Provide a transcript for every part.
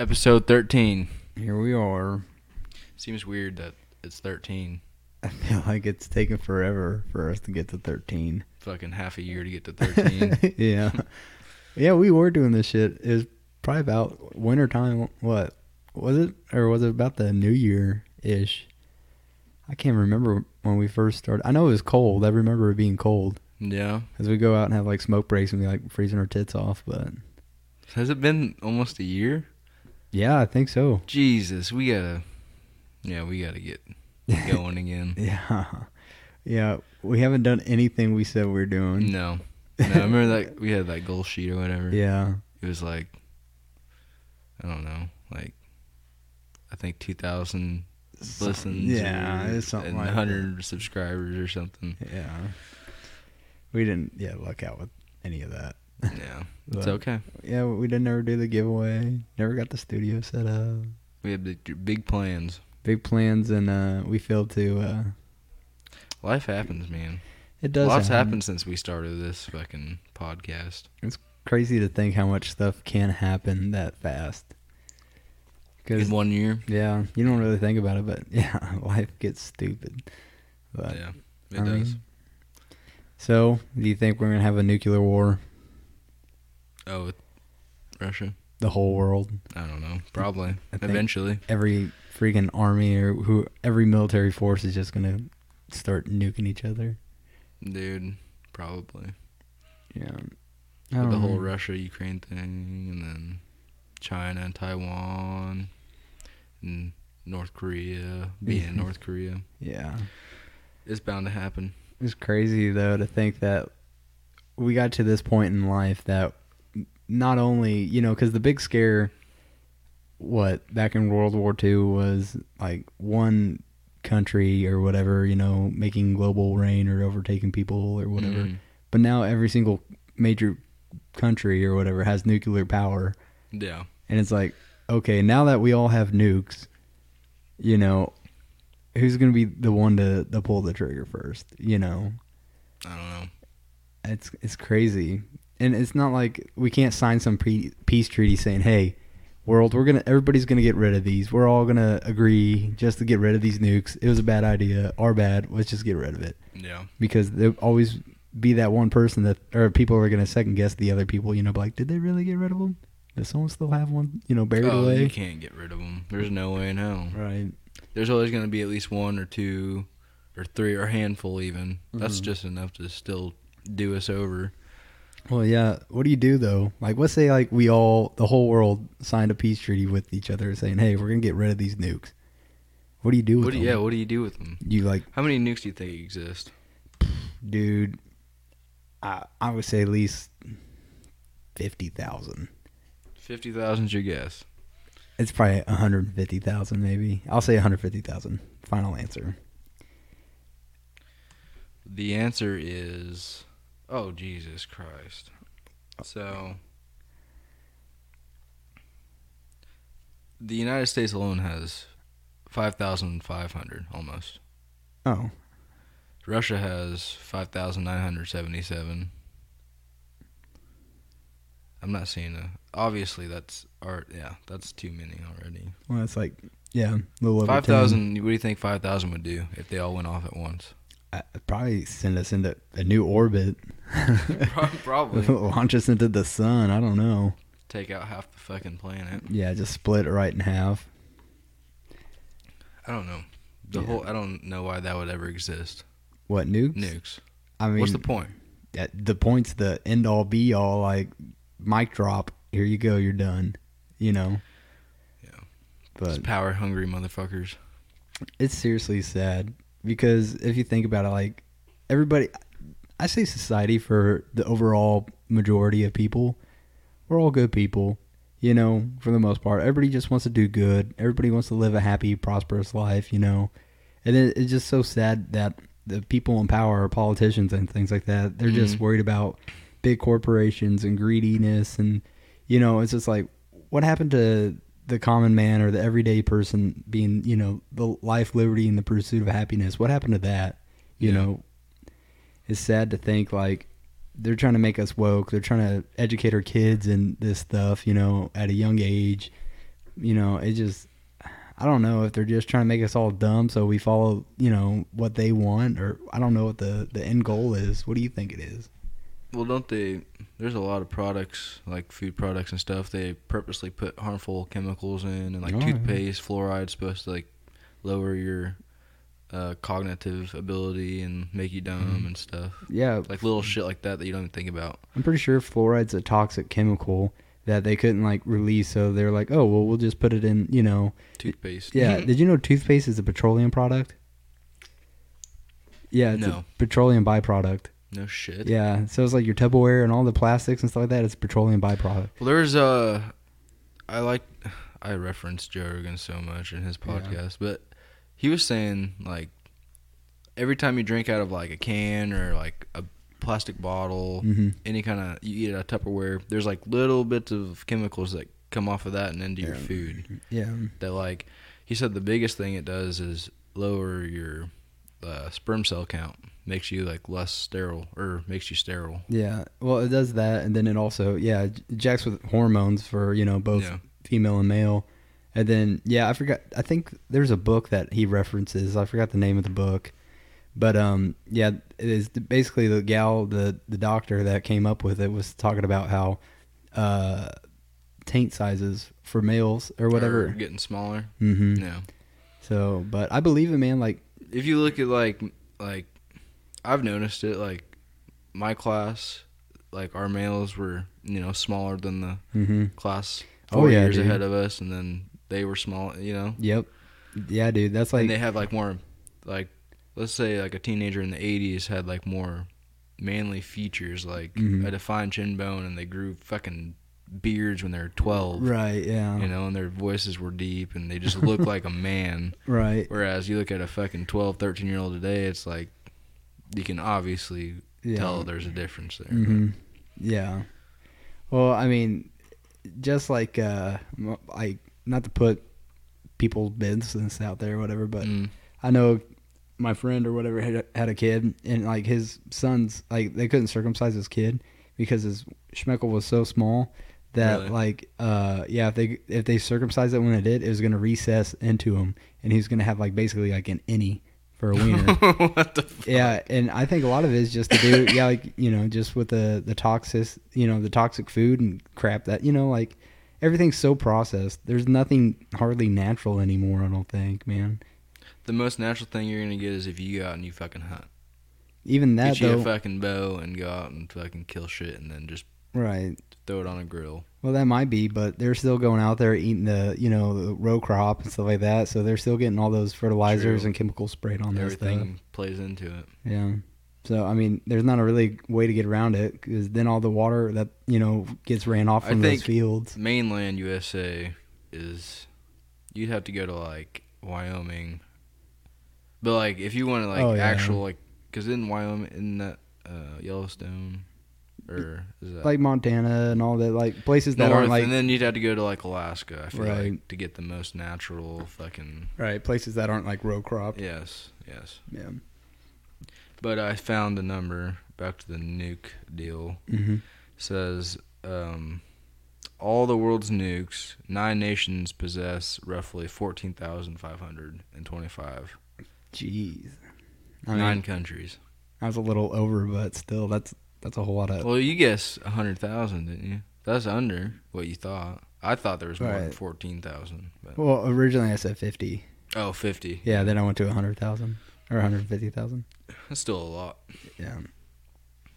Episode 13. Here we are. Seems weird that it's 13. I feel like it's taken forever for us to get to 13. Fucking half a year to get to 13. yeah. Yeah, we were doing this shit. It was probably about winter time. What? Was it? Or was it about the new year ish? I can't remember when we first started. I know it was cold. I remember it being cold. yeah. As we go out and have like smoke breaks and be like freezing our tits off. But Has it been almost a year? Yeah, I think so. Jesus, we gotta. Yeah, we gotta get going again. Yeah. Yeah. We haven't done anything we said we are doing. No. No, I remember that we had that goal sheet or whatever. Yeah. It was like, I don't know, like, I think 2,000 Some- listens. Yeah, or, it's something and like 100 subscribers or something. Yeah. We didn't, yeah, luck out with any of that. Yeah, it's okay. Yeah, we didn't ever do the giveaway. Never got the studio set up. We had big, big plans. Big plans, and uh, we failed to. Uh, Life happens, man. it does. Lots happen. happened since we started this fucking podcast. It's crazy to think how much stuff can happen that fast. Because In one year. yeah, you don't really think about it, but yeah, life gets stupid. But yeah, it I does. mean- so, do you think we're gonna have a nuclear war? Oh, with Russia? The whole world, I don't know. Probably. Eventually. every freaking army or who, every military force is just gonna start nuking each other. Dude, probably. Yeah, With I don't the whole. Russia Ukraine thing, and then China and Taiwan, and North Korea being North Korea. Yeah, It's bound to happen. it's crazy though to think that we got to this point in life that not only you know because the big scare, what back in World War II was like one country or whatever you know making global reign or overtaking people or whatever. Mhm. But now every single major country or whatever has nuclear power. Yeah. And it's like, okay, now that we all have nukes, you know, who's going to be the one to, to pull the trigger first? You know, I don't know. it's it's crazy, and it's not like we can't sign some pre- peace treaty saying, "Hey, world, we're gonna everybody's gonna get rid of these. We're all gonna agree just to get rid of these nukes. It was a bad idea, our bad. Let's just get rid of it." Yeah. Because there'll always be that one person that, or people are gonna second guess the other people. You know, be like, did they really get rid of them? Does someone still have one? You know, buried oh, away. you can't get rid of them. There's no way in hell. Right. There's always going to be at least one or two or three or a handful even. That's Mhm. just enough to still do us over. Well, yeah. What do you do though? Like, let's say like we all, the whole world, signed a peace treaty with each other, saying, "Hey, we're gonna get rid of these nukes." What do you do with What do, them? yeah, what do you do with them? You like, How many nukes do you think exist? dude? I I would say at least fifty thousand. 50,000's your guess. It's probably one hundred fifty thousand, maybe. I'll say one hundred fifty thousand. Final answer. The answer is Oh Jesus Christ. So the United States alone has 5,500 almost. Oh, Russia has 5,977. I'm not seeing a. Obviously, that's art. Yeah, that's too many already. well, it's like yeah, a little over 5,000. What do you think 5,000 would do if they all went off at once? I'd probably send us into a new orbit. Probably. Launch us into the sun. I don't know. Take out half the fucking planet. Yeah, just split it right in half. I don't know. The Yeah. whole. I don't know why that would ever exist. What nukes? Nukes. I mean, What's the point? that- the point's the end all be all. Like mic drop. Here you go. You're done. You know. Yeah. But power hungry motherfuckers. it's seriously sad because if you think about it, like everybody, I say society for the overall majority of people, we're all good people, you know, for the most part. Everybody just wants to do good. Everybody wants to live a happy, prosperous life, you know. And it, it's just so sad that the people in power, are politicians and things like that, they're just Mhm. worried about big corporations and greediness and you know, it's just like what happened to the common man or the everyday person being, you know, the life, liberty, and the pursuit of happiness. What happened to that? You Yeah. know, it's sad to think like they're trying to make us woke. They're trying to educate our kids in this stuff, you know, at a young age. you know, it just I don't know if they're just trying to make us all dumb so we follow, you know, what they want or I don't know what the the end goal is. What do you think it is? Well, don't they? There's a lot of products like food products and stuff. They purposely put harmful chemicals in, and like Oh, yeah. toothpaste, fluoride's supposed to like lower your uh, cognitive ability and make you dumb Mhm. and stuff. Yeah, Like little shit like that that you don't even think about. I'm pretty sure fluoride's a toxic chemical that they couldn't like release so they're like, "Oh, well, we'll just put it in, you know, Toothpaste. Yeah. Did you know toothpaste is a petroleum product? Yeah, it's No. a petroleum byproduct. No shit. Yeah, so it's like your Tupperware and all the plastics and stuff like that. It's a petroleum byproduct. Well, there's uh, I like I reference Joe Rogan so much in his Yeah. podcast, but he was saying like every time you drink out of like a can or like a plastic bottle, Mm-hmm. any kind of you eat a Tupperware, there's like little bits of chemicals that come off of that and into your food. Yeah. That like he said the biggest thing it does is lower your uh, sperm cell count, makes you like less sterile or makes you sterile. Yeah. Well, it does that, and then it also yeah jacks with hormones for you know both Yeah. female and male, and then yeah I forgot I think there's a book that he references. I forgot the name of the book, but um yeah it is basically the gal the the doctor that came up with it was talking about how uh taint sizes for males or whatever. getting smaller. Mm-hmm. Yeah. So, but I believe it, man. Like if you look at like like I've noticed it like my class like our males were you know smaller than the hmm class Oh, four yeah, years dude. ahead of us and then they were small you know Yep. Yeah, dude. That's like and they have like more like let's say like a teenager in the 80s had like more manly features like Mhm. a defined chin bone and they grew fucking beards when they were 12 right. Yeah. you know and their voices were deep and they just looked like a man Right. Whereas you look at a fucking 12, 13 year old today, it's like you can obviously Yeah. tell there's a difference there. hmm Yeah. Well, I mean, just like uh, like not to put people's business out there or whatever, but Mm, I know my friend or whatever had, had a kid, and like his sons, like they couldn't circumcise his kid because his schmeckle was so small that Really? like uh yeah if they if they circumcised it when it did it was gonna recess into him and he was gonna have like basically like an innie for a wiener what the fuck? yeah, and I think a lot of it is just to do, yeah, like you know, just with the the toxic, you know, the toxic food and crap that you know, like everything's so processed. There's nothing hardly natural anymore. I don't think, man. The most natural thing you're gonna get is if you go out and you fucking hunt. Even that Get you though, a fucking bow and go out and fucking kill shit and then just right? Throw it on a grill. Well, that might be, but they're still going out there eating the you know the row crop and stuff like that. So they're still getting all those fertilizers True. and chemicals sprayed on this Everything stuff. plays into it. Yeah. So I mean, there's not a really way to get around it because then all the water that you know gets ran off I from those fields. Mainland USA is you'd have to go to like Wyoming, but like if you want to like Oh, yeah. actual like because in Wyoming in that uh, Yellowstone or is that like Montana and all that, like places that north, aren't like and then you'd have to go to like Alaska. I feel Right. like to get the most natural fucking right places that aren't like row crop. yes, yes. Yeah. But I found the number back to the nuke deal. Mm-hmm. Says um, all the world's nukes, nine nations possess roughly fourteen thousand five hundred and twenty-five. Jeez. I mean, Nine countries. I was a little over, but still, that's that's a whole lot of. Well, you guessed a hundred thousand, didn't you? That's under what you thought. I thought there was more than Right. fourteen thousand. Well, originally I said fifty. oh, 50. Yeah, then I went to a hundred thousand or one hundred fifty thousand. That's still a lot. Yeah.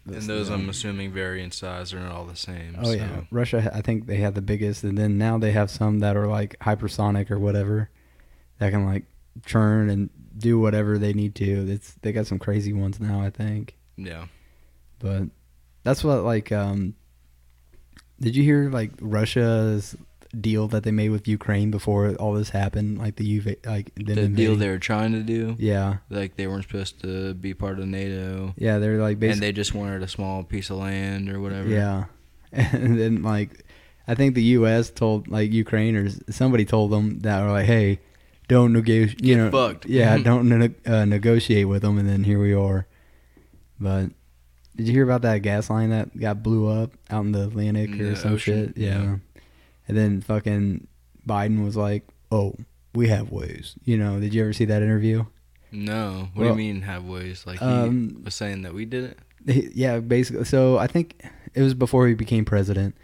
and those, I'm assuming, vary in size. They're not all the same. Oh so. yeah, Russia. I think they had the biggest, and then now they have some that are like hypersonic or whatever, that can like churn and do whatever they need to. It's they got some crazy ones now. I think. Yeah. But that's what like um did you hear like russia's deal that they made with ukraine before all this happened? Like the UV, like The deal they were trying to do, yeah. Like they weren't supposed to be part of NATO, yeah they're like basically, and they just wanted a small piece of land or whatever. yeah. And then like i think the us told like ukraine or somebody told them that were like hey don't negotiate you Get know fucked. yeah don't ne- uh, negotiate with them and then here we are. But did you hear about that gas line that got blew up out in the atlantic In or the some ocean? shit yeah. Yeah. and then fucking Biden was like, "Oh, we have ways." You know, did you ever see that interview? No. What Well, do you mean have ways? Like he um, was saying that we did it. yeah, basically. So I think it was before he became president,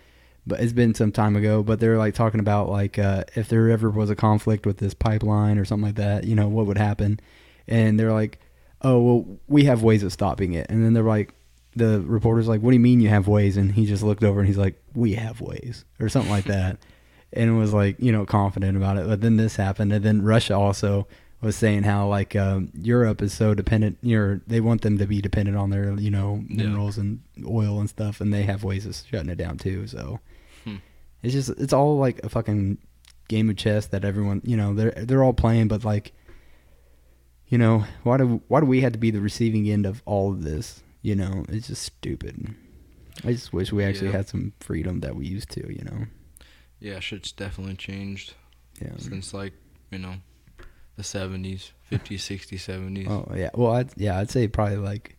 but it's been some time ago. But they're like talking about like uh, if there ever was a conflict with this pipeline or something like that, you know, what would happen? And they're like, "Oh, well, we have ways of stopping it." And then they're like, the reporter's like, "What do you mean you have ways?" And he just looked over and he's like, "We have ways," or something like that, and was like, you know, confident about it. But then this happened, and then Russia also was saying how like um, Europe is so dependent. You know, they want them to be dependent on their you know Yeah. minerals and oil and stuff, and they have ways of shutting it down too. So Hmm. it's just it's all like a fucking game of chess that everyone you know they're they're all playing, but like you know why do why do we have to be the receiving end of all of this? You know, it's just stupid. I just wish we actually Yeah. had some freedom that we used to. You know, Yeah, shit's definitely changed yeah. since like you know the seventies, fifties, sixties, seventies. Oh yeah. Well, I'd, yeah, I'd say probably like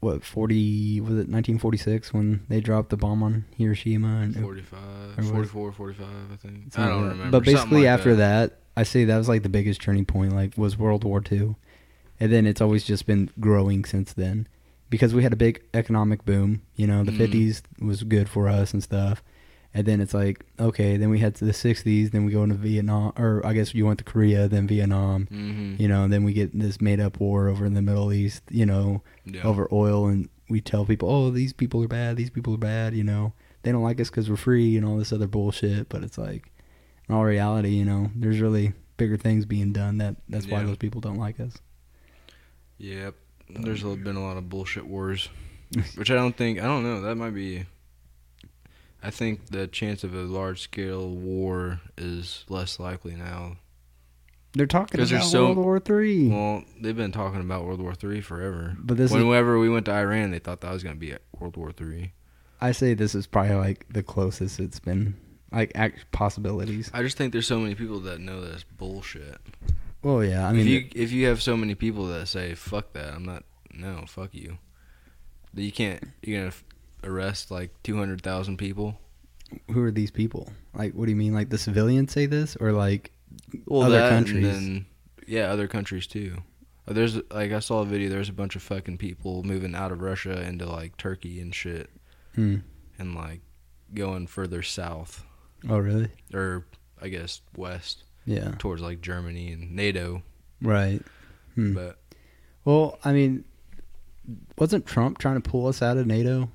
what forty was it nineteen forty six when they dropped the bomb on Hiroshima and 45, was- 44, 45, I think. I don't like remember. But basically, like after that. I say that was like the biggest turning point. Like was World War Two, and then it's always just been growing since then, because we had a big economic boom. You know, the Mhm. fifties was good for us and stuff. And then it's like, okay, then we head to the 60s, then we go into Vietnam, or I guess you went to Korea, then Vietnam, hmm you know, and then we get this made up war over in the Middle East, you know, yeah. over oil, and we tell people, oh, these people are bad, these people are bad, you know, they don't like us because we're free and all this other bullshit. But it's like, in all reality, you know, there's really bigger things being done that that's why those people don't like us. Yep. There's a- been a lot of bullshit wars, which I don't think. I don't know. That might be. I think the chance of a large scale war is less likely now. They're talking about there's so- World War Three, Well, they've been talking about World War Three forever. but this is, Whenever we went to Iran, they thought that was gonna be World War Three. I say this is probably like the closest it's been, like act possibilities. I just think there's so many people that know this bullshit. Well, yeah, I mean, if you if you have so many people that say fuck that, I'm not. No, fuck you. You can't. You're gonna f- arrest like two hundred thousand people. who are these people? Like, what do you mean? Like the civilians say this, or like Well, Other countries. And then, yeah, other countries too. Uh, There's like I saw a video. There's a bunch of fucking people moving out of Russia into like Turkey and shit, hmm. and like going further south Oh, really? or I guess west Yeah. towards like Germany and NATO. Right. Hmm. But Well, I mean, wasn't Trump trying to pull us out of NATO?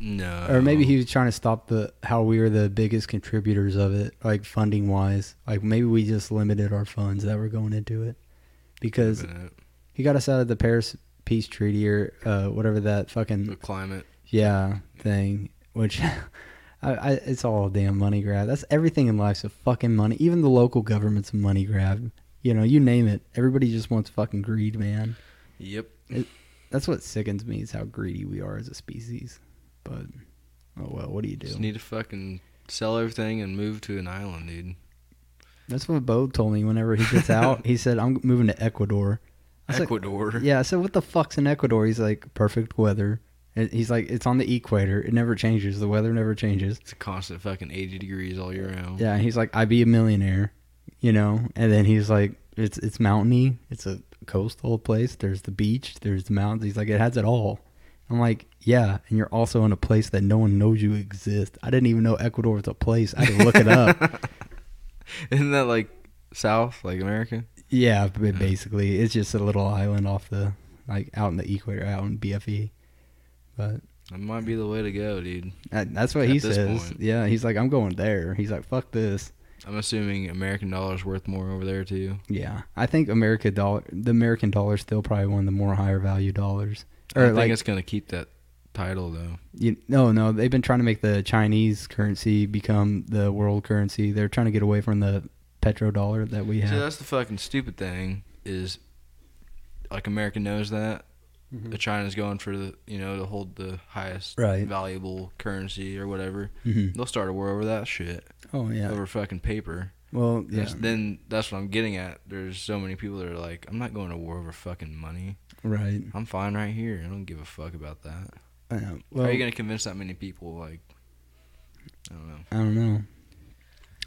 no, or maybe he was trying to stop the how we were the biggest contributors of it, like funding wise. Like maybe we just limited our funds that were going into it because he got us out of the Paris Peace Treaty or uh, whatever that fucking climate. yeah thing. Which I, I it's all a damn money grab. That's everything in life's a fucking money. Even the local government's a money grab. You know, you name it. Everybody just wants fucking greed, man. Yep. That's what sickens me is how greedy we are as a species. But oh well, what do you do? Just need to fucking sell everything and move to an island, dude. That's what Bo told me whenever he gets out. he said, I'm moving to Ecuador. Was like, Ecuador. yeah, I said, what the fuck's in Ecuador? He's like, perfect weather. And he's like, it's on the equator. It never changes. The weather never changes. It's a constant fucking 80 degrees all year round. Yeah, and he's like, I'd be a millionaire, you know? And then he's like, it's it's mountainy. It's a coastal place. There's the beach. There's the mountains. He's like, it has it all. I'm like, yeah, and you're also in a place that no one knows you exist. I didn't even know Ecuador was a place. I had to look it up. Isn't that like South, like America? Yeah, basically, it's just a little island off the like out in the equator, out in BFE. But That might be the way to go, dude. that's what At he says. point. Yeah, he's like, I'm going there. He's like, fuck this. I'm assuming American dollar's worth more over there too. Yeah, I think America dollar, the American dollar, is still probably one of the more higher value dollars. I think like, it's gonna keep that title though. you, no, no, they've been trying to make the Chinese currency become the world currency. They're trying to get away from the petrodollar that we have. that's the fucking stupid thing is, like America knows that Mhm. the China's going for the you know to hold the highest Right. valuable currency or whatever. Mhm. They'll start a war over that shit Oh yeah. over fucking paper. Well, yeah. Then that's what I'm getting at. There's so many people that are like, I'm not going to war over fucking money. Right. I'm fine right here. I don't give a fuck about that. I know. How Well, are you gonna convince that many people? Like, I don't know. I don't know.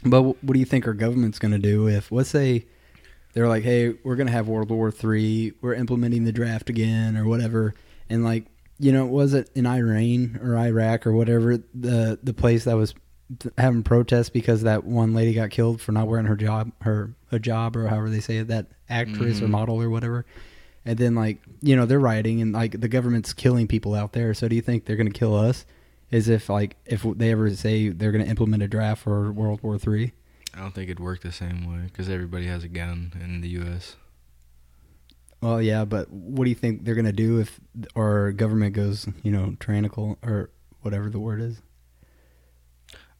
But what do you think our government's going to do if, let's say, they're like, hey, we're going to have World War Three, we're implementing the draft again, or whatever, and like, you know, was it in Iran or Iraq or whatever the the place that was having protests because that one lady got killed for not wearing her job her a job or however they say it, that actress or Mhm. model or whatever. And then like, you know, they're rioting and like the government's killing people out there. So do you think they're going to kill us? As if like if they ever say they're going to implement a draft for World War Three? I don't think it'd work the same way because everybody has a gun in the U.S. Well, yeah, but what do you think they're going to do if our government goes, you know, tyrannical or whatever the word is?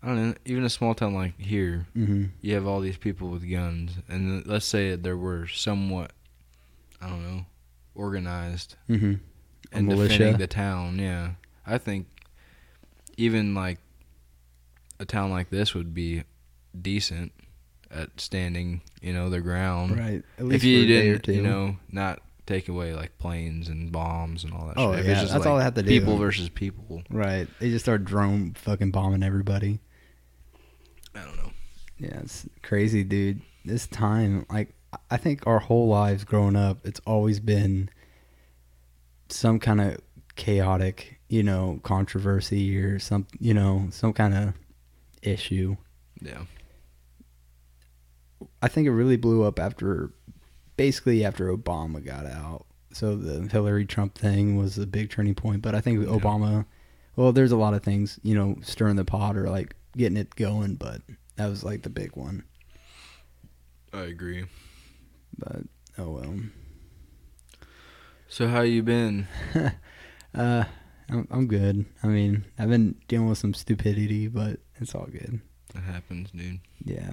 I don't know. Even a small town like here, Mm-hmm. you have all these people with guns, and let's say that there were somewhat, I don't know, organized Mm-hmm. and defending the town. Yeah, I think even like a town like this would be decent at standing, you know, their ground. Right. At If you for a day or didn't, you know, not take away like planes and bombs and all that. Oh, shit. Yeah, just that's like all they have to do. People versus people. Right. They just start drone fucking bombing everybody. I don't know. Yeah, it's crazy, dude. This time, like, I think our whole lives growing up, it's always been some kind of chaotic, you know, controversy or some, you know, some kind of issue. Yeah. I think it really blew up after, basically after Obama got out. So the Hillary Trump thing was a big turning point. But I think Yeah. Obama, well, there's a lot of things, you know, stirring the pot or like getting it going, but that was like the big one. I agree. But oh well. So how you been? uh, I'm, I'm good. I mean, I've been dealing with some stupidity, but it's all good. It happens, dude. Yeah,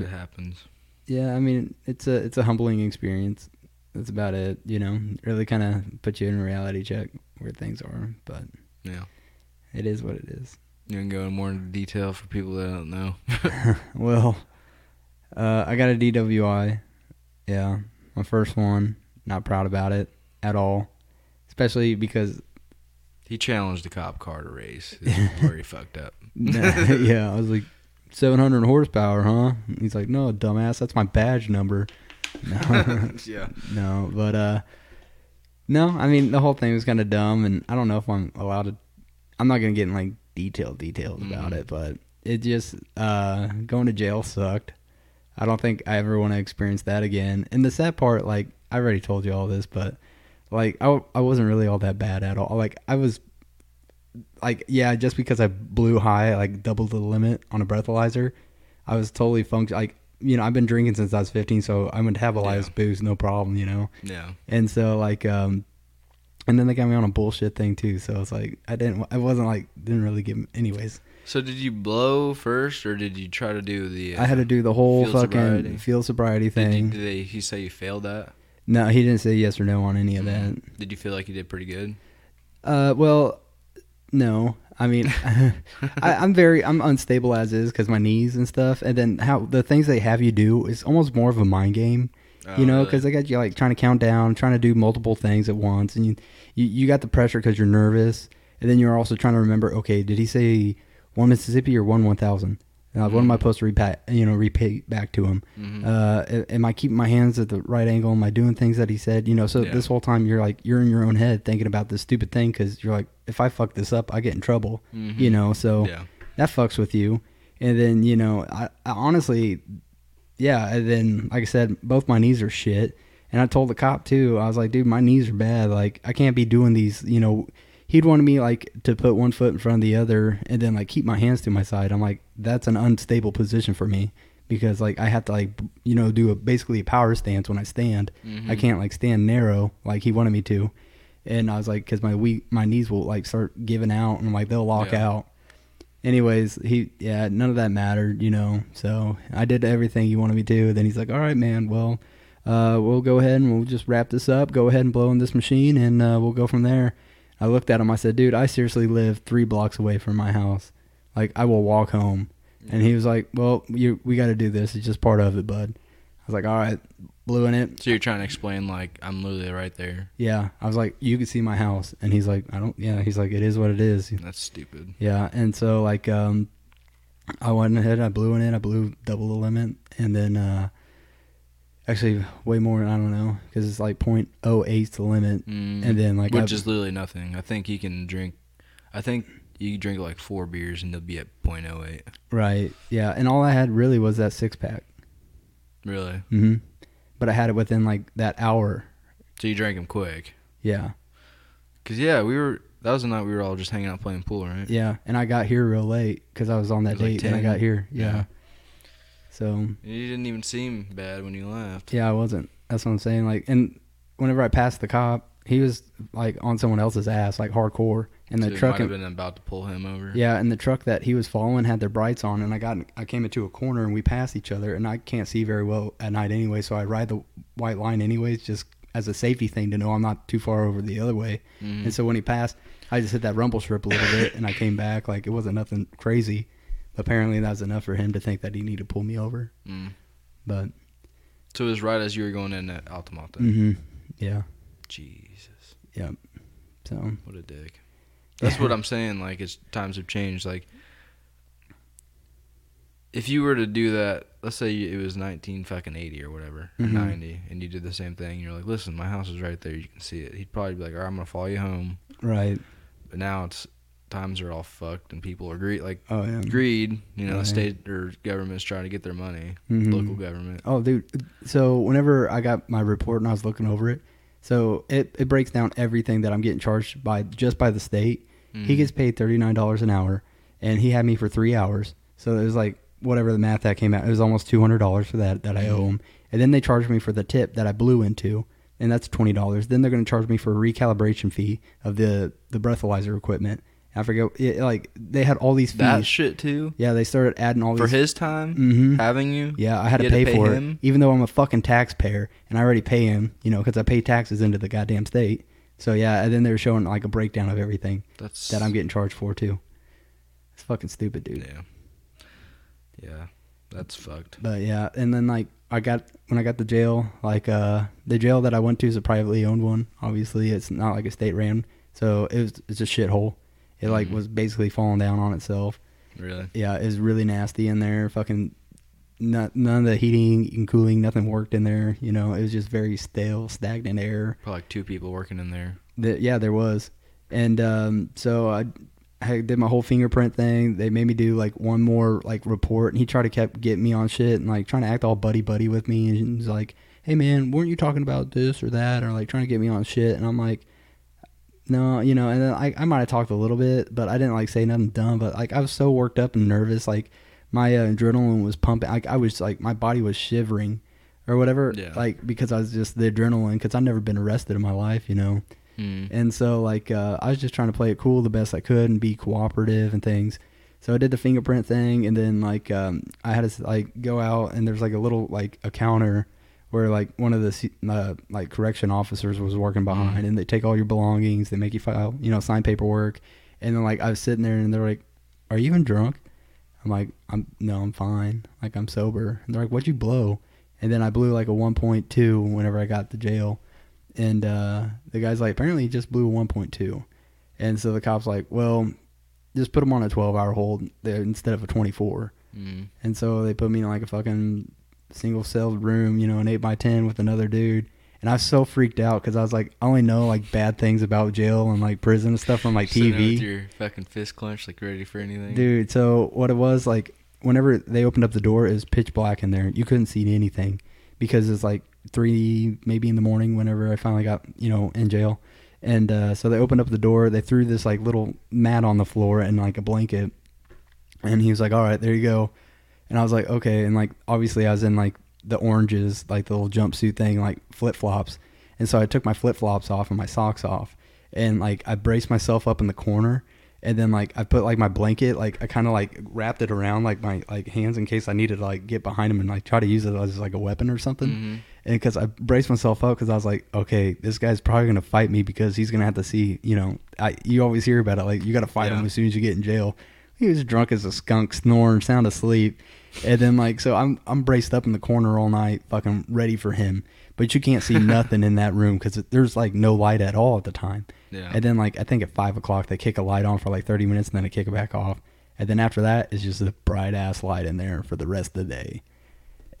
It happens. yeah. I mean, it's a it's a humbling experience. That's about it. You know, really kind of put you in a reality check where things are. But Yeah. it is what it is. You can go in more into detail for people that don't know. well, uh, I got a DWI. Yeah, my first one. Not proud about it at all, especially because he challenged the cop car to race. Where he fucked up. yeah, I was like, 700 horsepower, huh? He's like, no, dumbass, that's my badge number. No, yeah. no, but uh, no, I mean the whole thing was kind of dumb, and I don't know if I'm allowed to. I'm not gonna get in like detailed details about Mhm. it, but it just uh, going to jail sucked. I don't think I ever want to experience that again. And the sad part, like I already told you all this, but like I, I wasn't really all that bad at all. Like I was, like yeah, just because I blew high, like double the limit on a breathalyzer, I was totally function. Like you know, I've been drinking since I was 15, so I would have a Yeah. booze, no problem. You know. Yeah. And so like um and then they got me on a bullshit thing too. So it's like I didn't I wasn't like didn't really give 'em- anyways. So did you blow first, or did you try to do the? Uh, I had to do the whole field fucking sobriety? field sobriety Did, thing. you, did they? He say you failed that. no, he didn't say yes or no on any of that. Mhm. Did you feel like you did pretty good? Uh well no. I mean I, I'm very I'm unstable as is because my knees and stuff. And then how the things they have you do is almost more of a mind game. Oh, you know, really? because they got you like trying to count down, trying to do multiple things at once, and you you, you got the pressure because you're nervous, and then you're also trying to remember. Okay, did he say one Mississippi or one one thousand? Uh, What am I supposed to repeat? You know, repeat back to him. Mhm. Uh, am I keeping my hands at the right angle? Am I doing things that he said? You know, so Yeah. this whole time you're like you're in your own head thinking about this stupid thing because you're like, if I fuck this up, I get in trouble. Mhm. You know, so yeah. that fucks with you. And then you know, I, I honestly, yeah. And then like I said, both my knees are shit. And I told the cop too. I was like, dude, my knees are bad. Like I can't be doing these. You know, he'd wanted me like to put one foot in front of the other and then like keep my hands to my side. I'm like, that's an unstable position for me because like I have to like you know do a basically a power stance when I stand. I Mhm. can't like stand narrow like he wanted me to. And I was like, because my weak, my knees will like start giving out and like they'll lock Yeah. out. Anyways, he yeah, none of that mattered, you know. So I did everything he wanted me to. Then he's like, "All right, man. Well, uh, we'll go ahead and we'll just wrap this up. Go ahead and blow in this machine, and uh, we'll go from there." I looked at him. I said, "Dude, I seriously live three blocks away from my house. Like, I will walk home." And he was like, "Well, you we got to do this. It's just part of it, bud." I was like, "All right." Blew in it. So you're trying to explain like I'm literally right there. Yeah, I was like, "You can see my house," and he's like, "I don't." Yeah, he's like, "It is what it is." That's stupid. Yeah, and so like um I went ahead. I blew in it. I blew double the limit, and then uh, actually way more. I don't know because it's like .08 the limit, Mm, and then like which I, is literally nothing. I think he can drink. I think you can drink like four beers and they'll be at .08. right, yeah, and all I had really was that six pack. Really? hmm But I had it within like that hour. So you drank them quick? Yeah, Cause yeah, we were. That was the night we were all just hanging out playing pool, right? yeah, and I got here real late because I was on that was like date, and I got here. Yeah. Yeah. So You didn't even seem bad when you left. yeah, I wasn't. That's what I'm saying. Like, and whenever I passed the cop, he was like on someone else's ass, like hardcore, and the so truck. might have been about to pull him over. Yeah, and the truck that he was following had their brights on, and I got I came into a corner and we passed each other, and I can't see very well at night anyway, so I ride the white line anyways, just as a safety thing to know I'm not too far over the other way. Mhm. And so when he passed, I just hit that rumble strip a little bit, and I came back like it wasn't nothing crazy. Apparently, that was enough for him to think that he needed to pull me over. Mm. But So it was right as you were going in at Altamont. hmm yeah, Jesus, yeah. So what a dick. That's what I'm saying. Like, it's times have changed. Like, if you were to do that, let's say it was 19 fucking 80 or whatever, or Mhm. 90, and you did the same thing, and you're like, listen, my house is right there, you can see it. He'd probably be like, all right, I'm gonna follow you home. right. But now it's times are all fucked, and people are greed. Like Oh yeah. greed, you know, Oh, yeah. the state or government's trying to get their money, Mhm. local government. Oh, dude. So whenever I got my report and I was looking over it, so it, it breaks down everything that I'm getting charged by just by the state. He Mhm. gets paid thirty nine dollars an hour, and he had me for three hours. So it was like whatever the math that came out. It was almost two hundred dollars for that that I owe Mhm. him, and then they charged me for the tip that I blew into, and that's twenty dollars. Then they're going to charge me for a recalibration fee of the the breathalyzer equipment. I forget. It, like they had all these fees. that shit too yeah, they started adding all for these his time Mhm. having you. yeah, I had to pay, to pay for him? it, even though I'm a fucking taxpayer and I already pay him, you know, because I pay taxes into the goddamn state. So yeah, and then they were showing like a breakdown of everything That's that I'm getting charged for too. It's fucking stupid, dude. Yeah, yeah, that's fucked. But yeah, and then like I got when I got the jail, like uh the jail that I went to is a privately owned one. Obviously, it's not like a state ran, so it was it's a shithole. It like Mhm. was basically falling down on itself. Really? Yeah, it was really nasty in there. Fucking not, none of the heating and cooling, nothing worked in there. You know, it was just very stale, stagnant air. Probably like two people working in there. The, yeah, there was. And um, so I, I did my whole fingerprint thing. They made me do like one more like report, and he tried to kept getting me on shit and like trying to act all buddy buddy with me. And he's like, "Hey man, weren't you talking about this or that?" Or like trying to get me on shit. And I'm like, "No, you know." And then I I might have talked a little bit, but I didn't like say nothing dumb. But like I was so worked up and nervous, like my uh, adrenaline was pumping. Like I was like my body was shivering. Or whatever, Yeah. like because I was just the adrenaline. Because I've never been arrested in my life, you know. Mm. And so like uh, I was just trying to play it cool the best I could and be cooperative and things. So I did the fingerprint thing, and then like um, I had to like go out and there's like a little like a counter where like one of the uh, like correction officers was working behind, Mhm. and they take all your belongings, they make you file, you know, sign paperwork, and then like I was sitting there and they're like, "Are you even drunk?" I'm like, "I'm no, I'm fine. Like I'm sober." And they're like, "What'd you blow?" And then I blew like a 1.2 whenever I got to jail and uh, the guy's like, apparently he just blew a 1.2, and so the cop's like, well, just put him on a 12 hour hold instead of a 24, Mm. and so they put me in like a fucking single celled room, you know, an eight by ten with another dude. And I was so freaked out because I was like, I only know like bad things about jail and like prison and stuff from like Sitting TV. with your fucking fist clenched, like ready for anything. Dude, so what it was like whenever they opened up the door, it was pitch black in there. You couldn't see anything because it's like three maybe in the morning whenever I finally got you know in jail. And uh, so they opened up the door. They threw this like little mat on the floor and like a blanket. And he was like, "All right, there you go." And I was like, "Okay." And like obviously I was in like the oranges, like the little jumpsuit thing, like flip flops. And so I took my flip flops off and my socks off, and like I braced myself up in the corner, and then like I put like my blanket, like I kind of like wrapped it around like my like hands in case I needed to like get behind him and like try to use it as like a weapon or something. Mhm. And because I braced myself up because I was like, okay, this guy's probably gonna fight me because he's gonna have to see, you know, I you always hear about it, like you got to fight Yeah. him as soon as you get in jail. He was drunk as a skunk, snoring, sound asleep, and then like so I'm I'm braced up in the corner all night, fucking ready for him. But you can't see nothing in that room because there's like no light at all at the time. Yeah. And then like I think at five o'clock they kick a light on for like thirty minutes and then they kick it back off. And then after that, it's just a bright ass light in there for the rest of the day.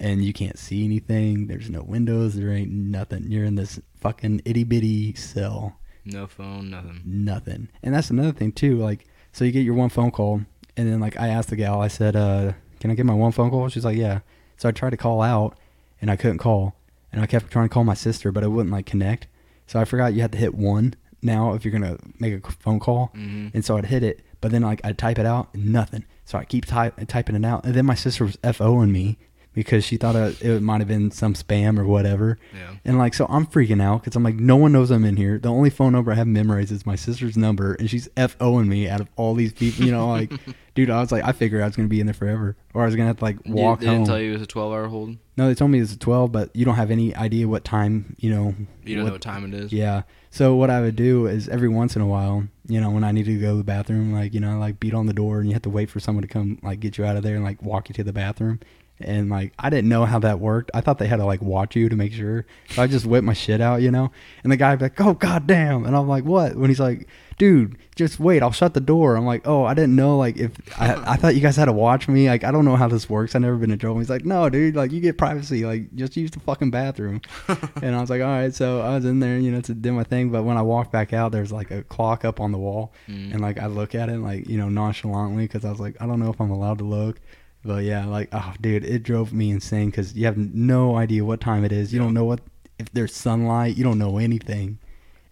And you can't see anything. There's no windows. There ain't nothing. You're in this fucking itty bitty cell. No phone, nothing. Nothing. And that's another thing too. Like, so you get your one phone call, and then like I asked the gal, I said, uh, "Can I get my one phone call?" She's like, "Yeah." So I tried to call out, and I couldn't call, and I kept trying to call my sister, but it wouldn't like connect. So I forgot you had to hit one now if you're gonna make a phone call, hmm and so I'd hit it, but then like I'd type it out, nothing. So I keep type, typing it out, and then my sister was foing me because she thought it might have been some spam or whatever. Yeah. And like, so I'm freaking out because I'm like, no one knows I'm in here. The only phone number I have memorized is my sister's number, and she's FOing me out of all these people. You know, like, dude, I was like, I figured I was gonna be in there forever, or I was gonna have to like You- walk they home. didn't tell you it was a 12 hour hold? No, they told me it's 12, but you don't have any idea what time. You know, You don't know what time it is? yeah. So what I would do is every once in a while, you know, when I needed to go to the bathroom, like you know, like beat on the door, and you have to wait for someone to come like get you out of there and like walk you to the bathroom. And like I didn't know how that worked. I thought they had to like watch you to make sure. So I just whip my shit out, you know. And the guy be like, "Oh goddamn!" And I'm like, "What?" When he's like, "Dude, just wait. I'll shut the door." I'm like, "Oh, I didn't know. Like if I, I thought you guys had to watch me. Like I don't know how this works. I've never been in trouble." He's like, "No, dude. Like you get privacy. Like just use the fucking bathroom." and I was like, all right. So I was in there, you know, to do my thing. But when I walked back out, there's like a clock up on the wall, Mm. and like I look at it, like you know, nonchalantly, because I was like, I don't know if I'm allowed to look. But yeah, like oh, dude, it drove me insane because you have no idea what time it is. You don't know what if there's sunlight. You don't know anything.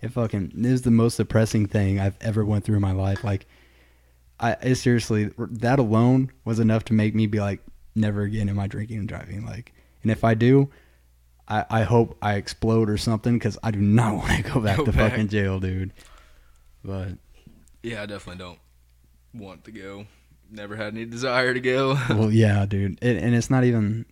It fucking it is the most depressing thing I've ever went through in my life. Like, I it seriously that alone was enough to make me be like, never again am I drinking and driving. Like, and if I do, I, I hope I explode or something because I do not want to go back Go to back. fucking jail, dude. But Yeah, I definitely don't want to go. Never had any desire to go. well, yeah, dude, it, and it's not even.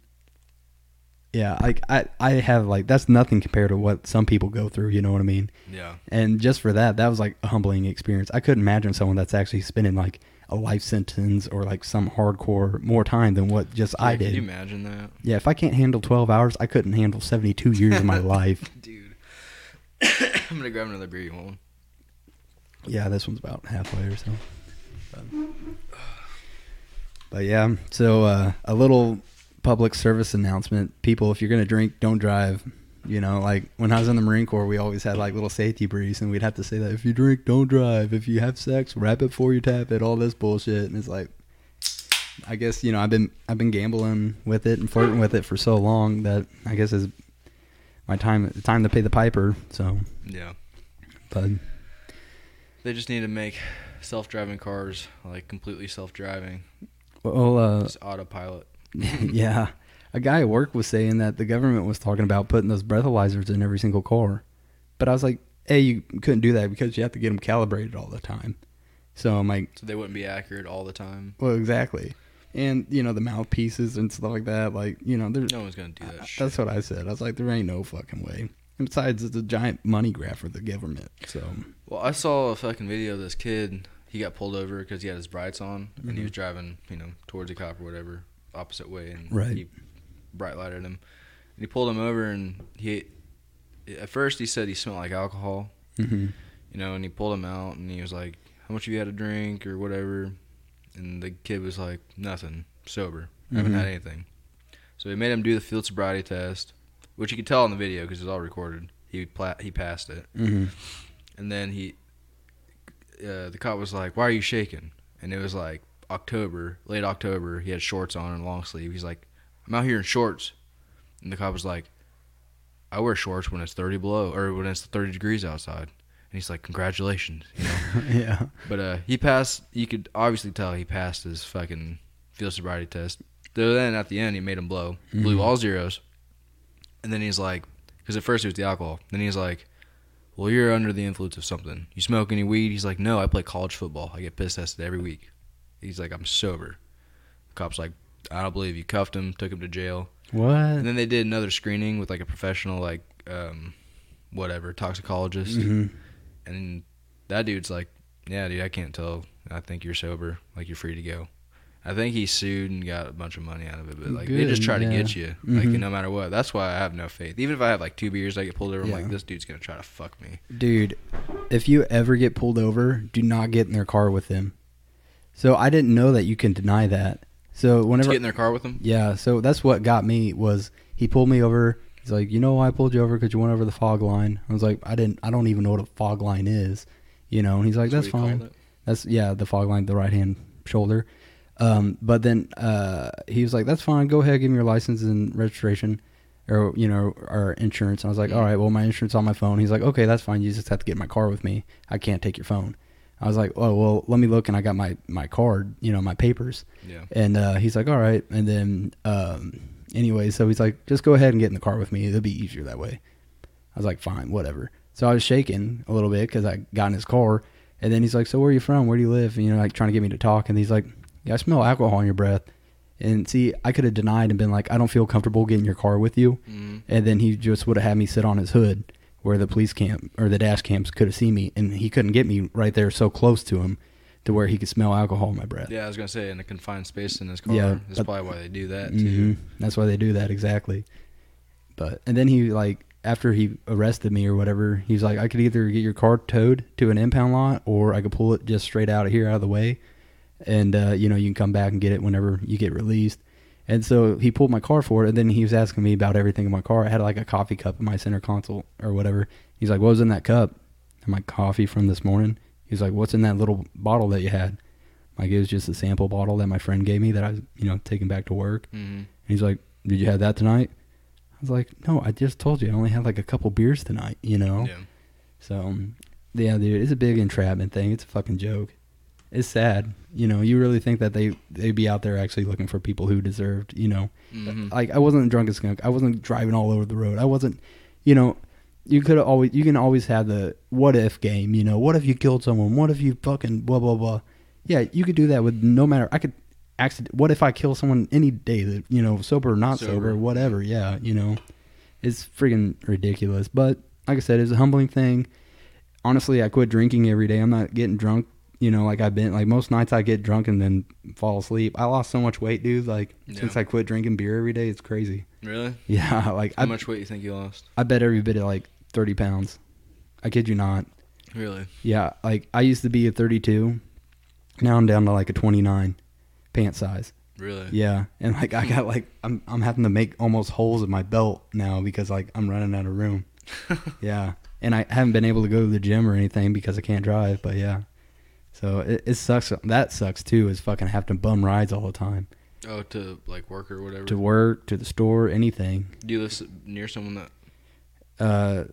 Yeah, like I, I have like that's nothing compared to what some people go through. You know what I mean? yeah. And just for that, that was like a humbling experience. I couldn't imagine someone that's actually spending like a life sentence or like some hardcore more time than what just I did. Can you imagine that? yeah, if I can't handle twelve hours, I couldn't handle seventy two years of my life. Dude. I'm going to grab another beer. You want one? Yeah, this one's about halfway or so. But, but yeah, so uh, a little public service announcement: people, if you're gonna drink, don't drive. You know, like when I was in the Marine Corps, we always had like little safety briefs, and we'd have to say that if you drink, don't drive. If you have sex, wrap it before you tap it. All this bullshit, and it's like, I guess you know, I've been I've been gambling with it and flirting with it for so long that I guess is my time time to pay the piper. So, Yeah. but They just need to make self driving cars like completely self driving. Well, uh, Just autopilot. yeah. A guy at work was saying that the government was talking about putting those breathalyzers in every single car. But I was like, hey, you couldn't do that because you have to get them calibrated all the time. So I'm like, So they wouldn't be accurate all the time. well, exactly. And, you know, the mouthpieces and stuff like that, like, you know, there's, No one's going to do that I- shit. that's what I said. I was like, there ain't no fucking way. And besides, it's a giant money grab for the government. So, Well, I saw a fucking video of this kid. He got pulled over because he had his brights on and he Mhm. was driving, you know, towards a cop or whatever, opposite way, and Right. he bright lighted him. And he pulled him over, and he, at first he said he smelled like alcohol, hmm you know, and he pulled him out, and he was like, "How much have you had to drink or whatever?" And the kid was like, "Nothing, sober, haven't Mhm. had anything." So he made him do the field sobriety test, which you could tell in the video because it's all recorded. He pla- he passed it. hmm And then he, uh, the cop was like, "Why are you shaking?" And it was like October, late October. He had shorts on and long sleeve. He's like, "I'm out here in shorts," and the cop was like, "I wear shorts when it's 30 below or when it's 30 degrees outside." And he's like, "Congratulations," you know. yeah. but uh, he passed. You could obviously tell he passed his fucking field sobriety test. Though then at the end he made him blow, blew Mhm. all zeros, and then he's like, because at first it was the alcohol. Then he's like, "Well, you're under the influence of something. You smoke any weed?" He's like, "No, I play college football. I get piss tested every week." He's like, "I'm sober." The cop's like, "I don't believe you." Cuffed him, took him to jail, What? and then they did another screening with like a professional, like, um, whatever toxicologist, hmm and that dude's like, "Yeah, dude, I can't tell. I think you're sober. Like you're free to go." I think he sued and got a bunch of money out of it, but like they just Good, try to get you, like Mhm. no matter what. That's why I have no faith. Even if I have like two beers, I get pulled over. I'm Yeah. like, this dude's gonna try to fuck me. Dude, if you ever get pulled over, do not get in their car with them. So I didn't know that you can deny that. So To whenever get in their car with them. Yeah, so that's what got me was he pulled me over. He's like, you know, why I pulled you over because you went over the fog line. I was like, I didn't, I don't even know what a fog line is, you know. And he's like, that's, what he fine. That's yeah, the fog line, the right hand shoulder. Um, but then uh, he was like, that's fine. Go ahead, give me your license and registration, or you know, or insurance. And I was like, all right, well, my insurance on my phone. He's like, okay, that's fine. You just have to get in my car with me. I can't take your phone. I was like, oh well, let me look, and I got my my card, you know, my papers. Yeah. And uh, he's like, all right. And then, um, anyway, so he's like, just go ahead and get in the car with me. It'll be easier that way. I was like, fine, whatever. So I was shaking a little bit because I got in his car. And then he's like, so where are you from? Where do you live? And, you know, like trying to get me to talk. And he's like, yeah, I smell alcohol in your breath. And see, I could have denied and been like, I don't feel comfortable getting your car with you. Mhm. And then he just would have had me sit on his hood where the police camp or the dash cams could have seen me. And he couldn't get me right there so close to him to where he could smell alcohol in my breath. Yeah, I was gonna say in a confined space in his car. Yeah, that's but- probably why they do that hmm too. That's why they do that exactly. But and then he like after he arrested me or whatever, he's like, I could either get your car towed to an impound lot or I could pull it just straight out of here out of the way, and uh, you know you can come back and get it whenever you get released. And so he pulled my car for it, and then he was asking me about everything in my car. I had like a coffee cup in my center console or whatever. He's like, "What was in that cup?" I'm like, "Coffee from this morning." He's like, "What's in that little bottle that you had?" Like it was just a sample bottle that my friend gave me that I was, you know, taking back to work. hmm And he's like, "Did you have that tonight?" I was like, "No, I just told you I only had like a couple beers tonight." You know. Yeah. So, yeah, dude, it's a big entrapment thing. It's a fucking joke. It's sad. You know, you really think that they they'd be out there actually looking for people who deserved. You know, hmm like I wasn't drunk drunken skunk. I wasn't driving all over the road. I wasn't. You know, you could always you can always have the what if game. You know, what if you killed someone? What if you fucking blah blah blah. Yeah, you could do that with no matter. I could accident. What if I kill someone any day? That you know, sober or not sober, Sober. whatever. Yeah, you know, it's freaking ridiculous. But like I said, it's a humbling thing. Honestly, I quit drinking every day. I'm not getting drunk. You know, like I've been like most nights I get drunk and then fall asleep. I lost so much weight, dude. Like since I quit drinking beer every day, it's crazy. Really? Yeah, like How I, much weight you think you lost? I bet every bit of like 30 pounds. I kid you not. Really? Yeah, like I used to be a 32. Now I'm down to like a 29 pant size. Really? Yeah, and like I got like I'm I'm having to make almost holes in my belt now because like I'm running out of room. Yeah, and I haven't been able to go to the gym or anything because I can't drive. But yeah, so it, it sucks. That sucks too. Is fucking have to bum rides all the time Oh, to like work or whatever. to work, to the store, anything. Do you live near someone that? Uh,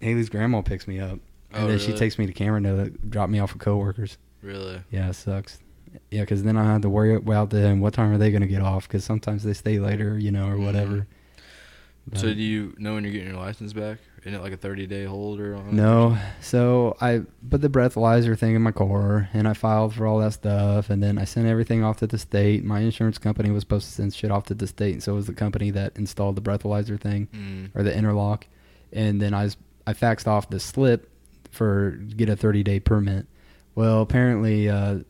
Haley's grandma picks me up, and Oh, then she takes me to Cameron to drop me off with coworkers. Really? Yeah, it sucks. Yeah, because then I have to worry about them. What time are they gonna get off? Because sometimes they stay later, you know, or whatever. But- So do you know when you're getting your license back? Isn't it like a 30 day holder on? it or No. So I put the breathalyzer thing in my car and I filed for all that stuff and then I sent everything off to the state. My insurance company was supposed to send shit off to the state and so was the company that installed the breathalyzer thing something? or the interlock. And then I was, I faxed off the slip for get a 30 day permit. Well, apparently uh,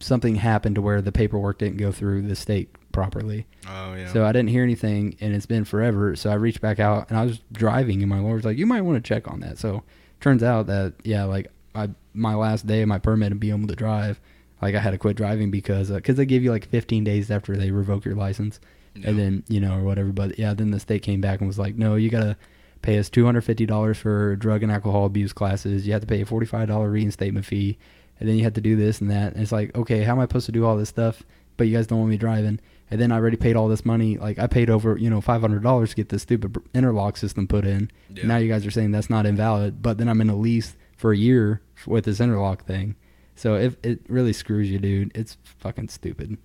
something happened to where the paperwork didn't go through the state properly. Oh yeah. So I didn't hear anything, and it's been forever. So I reached back out, and I was driving, and my lawyer's like, "You might want to check on that." So turns out that yeah, like I my last day of my permit to be able to drive, like I had to quit driving because uh, because they give you like 15 days after they revoke your license, Yeah. and then you know or whatever. But yeah, then the state came back and was like, "No, you gotta." Pay us two hundred fifty dollars for drug and alcohol abuse classes. You have to pay a forty five dollar reinstatement fee, and then you have to do this and that. And it's like, okay, how am I supposed to do all this stuff? But you guys don't want me driving and then I already paid all this money. Like I paid over, you know, five hundred dollars to get this stupid interlock system put in. Yeah. Now you guys are saying that's not invalid, but then I'm in a lease for a year with this interlock thing. So if it really screws you, dude, it's fucking stupid.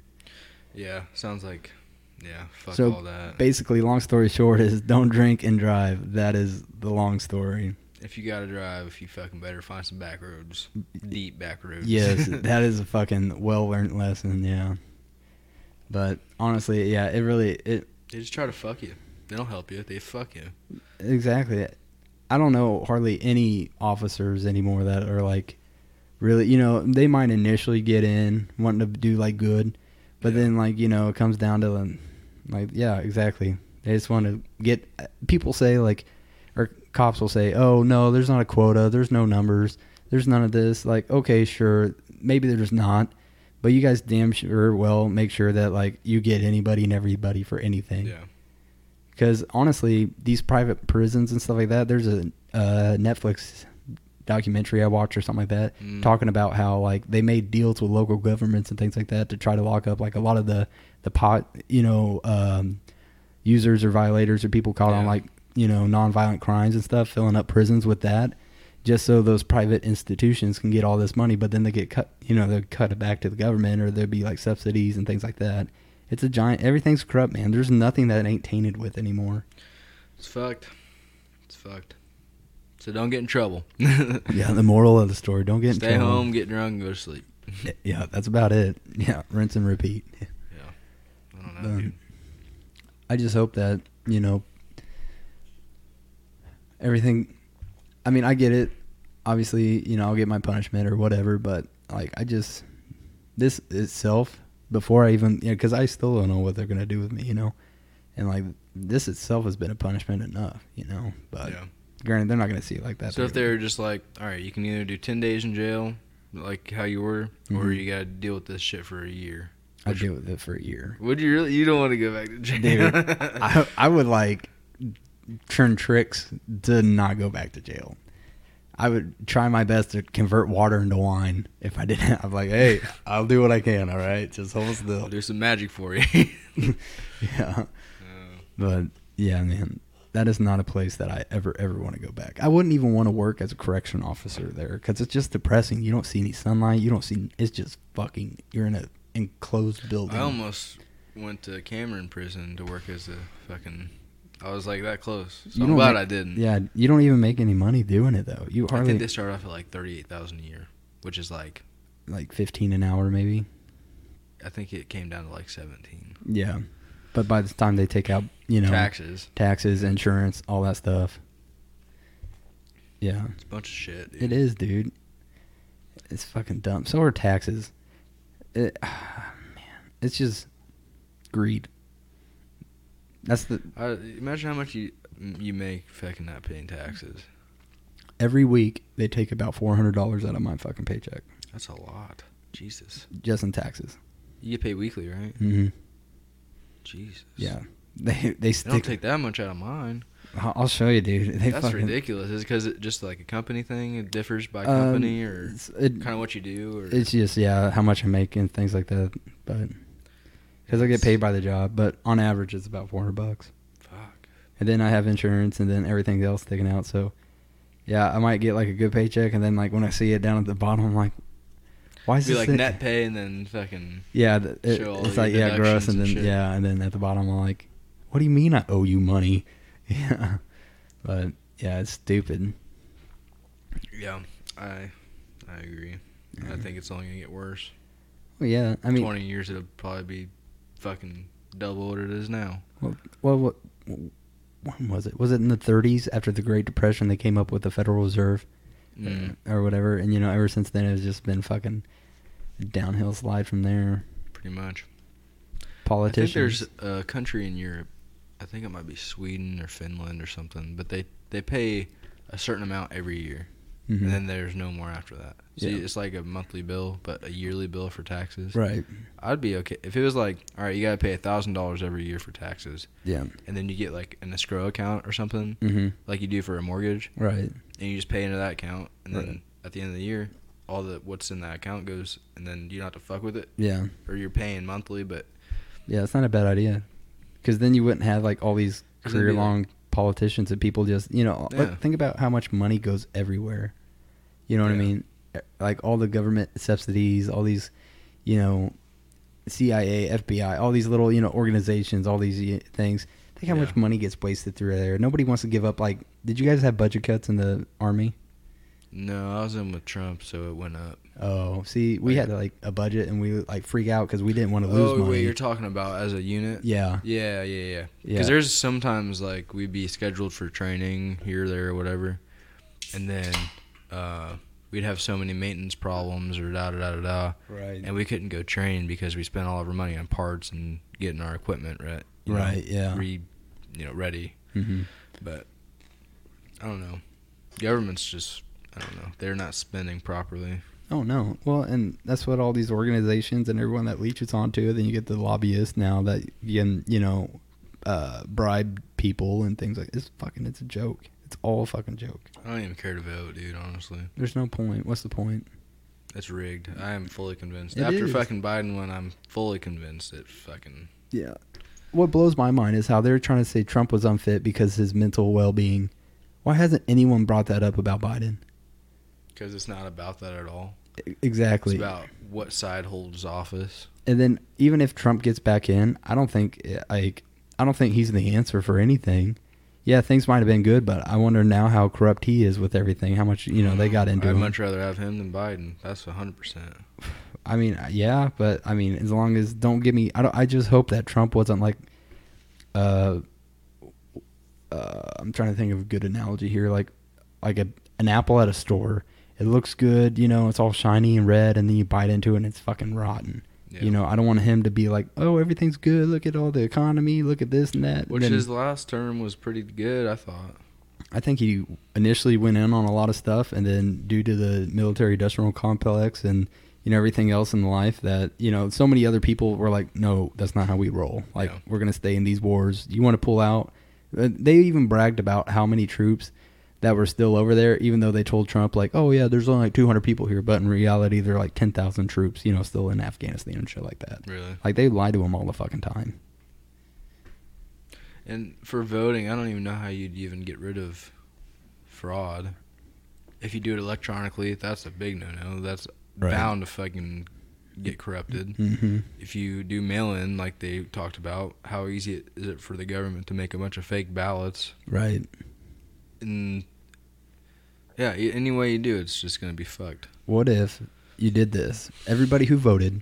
yeah. Sounds like. Yeah. Fuck So, all that. Basically, long story short is don't drink and drive. That is the long story. if you gotta drive, if you fucking better find some back roads, deep back roads. Yes, that is a fucking well learned lesson. Yeah, but honestly, yeah, it really it they just try to fuck you. They don't help you. They fuck you. Exactly. I don't know hardly any officers anymore that are like really, you know, they might initially get in wanting to do like good, but Yeah. then like, you know, it comes down to um, like yeah, exactly. They just want to get people say like or cops will say, "Oh, no, there's not a quota. There's no numbers. There's none of this." Like, okay, sure, maybe there's not, But you guys damn sure well make sure that like you get anybody and everybody for anything. Yeah. Because honestly, these private prisons and stuff like that, there's a uh, Netflix documentary I watched or something like that Mm. talking about how like they made deals with local governments and things like that to try to lock up like a lot of the the pot you know um, users or violators or people caught on like you know nonviolent crimes and stuff, filling up prisons with that. Just so those private institutions can get all this money, but then they get cut, you know, they cut it back to the government, or there'd be like subsidies and things like that. It's a giant. Everything's corrupt, man. There's nothing that ain't tainted with anymore. It's fucked. It's fucked. So don't get in trouble. Yeah, the moral of the story: don't get in Stay trouble. home, get drunk, go to sleep. Yeah, that's about it. Yeah, rinse and repeat. Yeah. I don't know, Um, dude. I just hope that you know everything. I mean, I get it. Obviously, you know, I'll get my punishment or whatever, but like, I just this itself before I even, you know, because I still don't know what they're gonna do with me, you know, and like this itself has been a punishment enough, you know. But yeah. granted, they're not gonna see it like that. So if they're just like, all right, you can either do ten days in jail, like how you were, or Mhm. you gotta deal with this shit for a year. I deal with it for a year. Would you really? You don't want to go back to jail, Dude, I, I would like turn tricks to not go back to jail. I would try my best to convert water into wine if I didn't. I'm like, hey, I'll do what I can. All right, just hold I'll still. do some magic for you. yeah, but yeah, man, that is not a place that I ever ever want to go back. I wouldn't even want to work as a correction officer there because it's just depressing. You don't see any sunlight. You don't see. It's just fucking. You're in a enclosed building. I almost went to Cameron prison to work as a fucking. I was like that close. So You I'm glad make- I didn't. Yeah, you don't even make any money doing it though. You hardly. I think they start off at like thirty-eight thousand a year, which is like like 15 an hour maybe. I think it came down to like seventeen. Yeah. But by the time they take out, you know, Taxes. taxes, insurance, all that stuff. Yeah. It's a bunch of shit. Dude. It is, dude. It's fucking dumb. So are taxes. It, man, it's just greed. That's the I, imagine how much you you make fucking not paying taxes. every week they take about four hundred dollars out of my fucking paycheck That's a lot. Jesus. just in taxes. You get paid weekly, right? Mm-hmm. Jesus. Yeah, they they They don't take that much out of mine. I'll show you, dude. They That's fucking, ridiculous. Is it because it just like a company thing? It differs by Um, company or it's- it- kind of what you do? Or It's just yeah, how much I make and things like that. But because I get paid by the job, but on average it's about four hundred bucks. fuck. And then I have insurance, and then everything else taken out. So yeah, I might get like a good paycheck, and then like when I see it down at the bottom, I'm like, why is Be this like thing- net pay and then fucking Yeah, th- it, it's like yeah, gross, and and then shit. yeah, and then at the bottom I'm like, what do you mean I owe you money? Yeah, but yeah, it's stupid. yeah. I I agree. I think it's only gonna get worse. Well, yeah, I mean, Twenty years it'll probably be fucking double what it is now. well, what when was it? Was it in the 30s after the Great Depression they came up with the Federal Reserve? Mm, uh, or whatever. And you know, ever since then, it's just been fucking downhill slide from there. pretty much. Politicians. I think there's a country in Europe. I think it might be Sweden or Finland or something, but they they pay a certain amount every year, Mhm. and then there's no more after that. So Yeah. it's like a monthly bill, but a yearly bill for taxes. right. I'd be okay if it was like, all right, you gotta pay a thousand dollars every year for taxes, Yeah. and then you get like an escrow account or something, hmm like you do for a mortgage, Right. and you just pay into that account, and then Right. at the end of the year, all the what's in that account goes, and then you don't have to fuck with it, Yeah. or you're paying monthly, but Yeah. It's not a bad idea. Because then you wouldn't have like all these career long politicians and people just you know yeah. think about how much money goes everywhere. You know what I mean? Like all the government subsidies, all these, you know, CIA, FBI, all these little you know organizations, all these things. Think how Yeah. much money gets wasted through there. Nobody wants to give up. Like, did you guys have budget cuts in the army? no, I was in with Trump, so it went up. Oh, see, we had like a budget and we like freak out because we didn't want to lose oh money. wait, you're talking about as a unit? yeah, Yeah, yeah, yeah. Yeah. Because there's sometimes like we'd be scheduled for training here, there, or whatever, and then uh, we'd have so many maintenance problems or da da da da da, right, and we couldn't go train because we spent all of our money on parts and getting our equipment right. you know, right, yeah. Re, you know, ready. hmm But I don't know. Government's just I don't know. They're not spending properly. Oh no. Well, and that's what all these organizations and everyone that leeches onto. It. Then you get the lobbyists now that you can, you know, uh, bribe people and things like. It's fucking. It's a joke. It's all a fucking joke. I don't even care to vote, dude. Honestly, There's no point. What's the point? it's rigged. I am fully convinced. It After is. fucking Biden, when I'm fully convinced it fucking Yeah. What blows my mind is how they're trying to say Trump was unfit because his mental well-being. Why hasn't anyone brought that up about Biden? because it's not about that at all. Exactly. It's about what side holds office. and then even if Trump gets back in, I don't think like I don't think he's the answer for anything. Yeah, things might have been good, but I wonder now how corrupt he is with everything. How much you know they got into I'd him. much rather have him than Biden. That's hundred percent. I mean, yeah, but I mean, as long as don't give me, I don't. I just hope that Trump wasn't like, uh, uh, I'm trying to think of a good analogy here, like, like a an apple at a store. It looks good, you know, it's all shiny and red, and then you bite into it and it's fucking rotten. Yeah. You know, I don't want him to be like, oh, everything's good. Look at all the economy. Look at this and that. Which Then- his last term was pretty good, I thought. I think he initially went in on a lot of stuff, and then due to the military-industrial complex and you know everything else in life, that you know so many other people were like, "No, that's not how we roll. Like Yeah. we're gonna stay in these wars. You want to pull out?" Uh, They even bragged about how many troops that were still over there, even though they told Trump like, "Oh yeah, there's only like 200 people here," but in reality, they're like 10,000 troops, you know, still in Afghanistan and shit like that. Really. Like they lie to him all the fucking time. And for voting, I don't even know how you'd even get rid of fraud. If you do it electronically, that's a big no-no. That's Right. bound to fucking get corrupted. hmm If you do mail-in, like they talked about, how easy is it for the government to make a bunch of fake ballots? Right. And yeah, any way you do, it's just gonna be fucked. What if you did this? Everybody who voted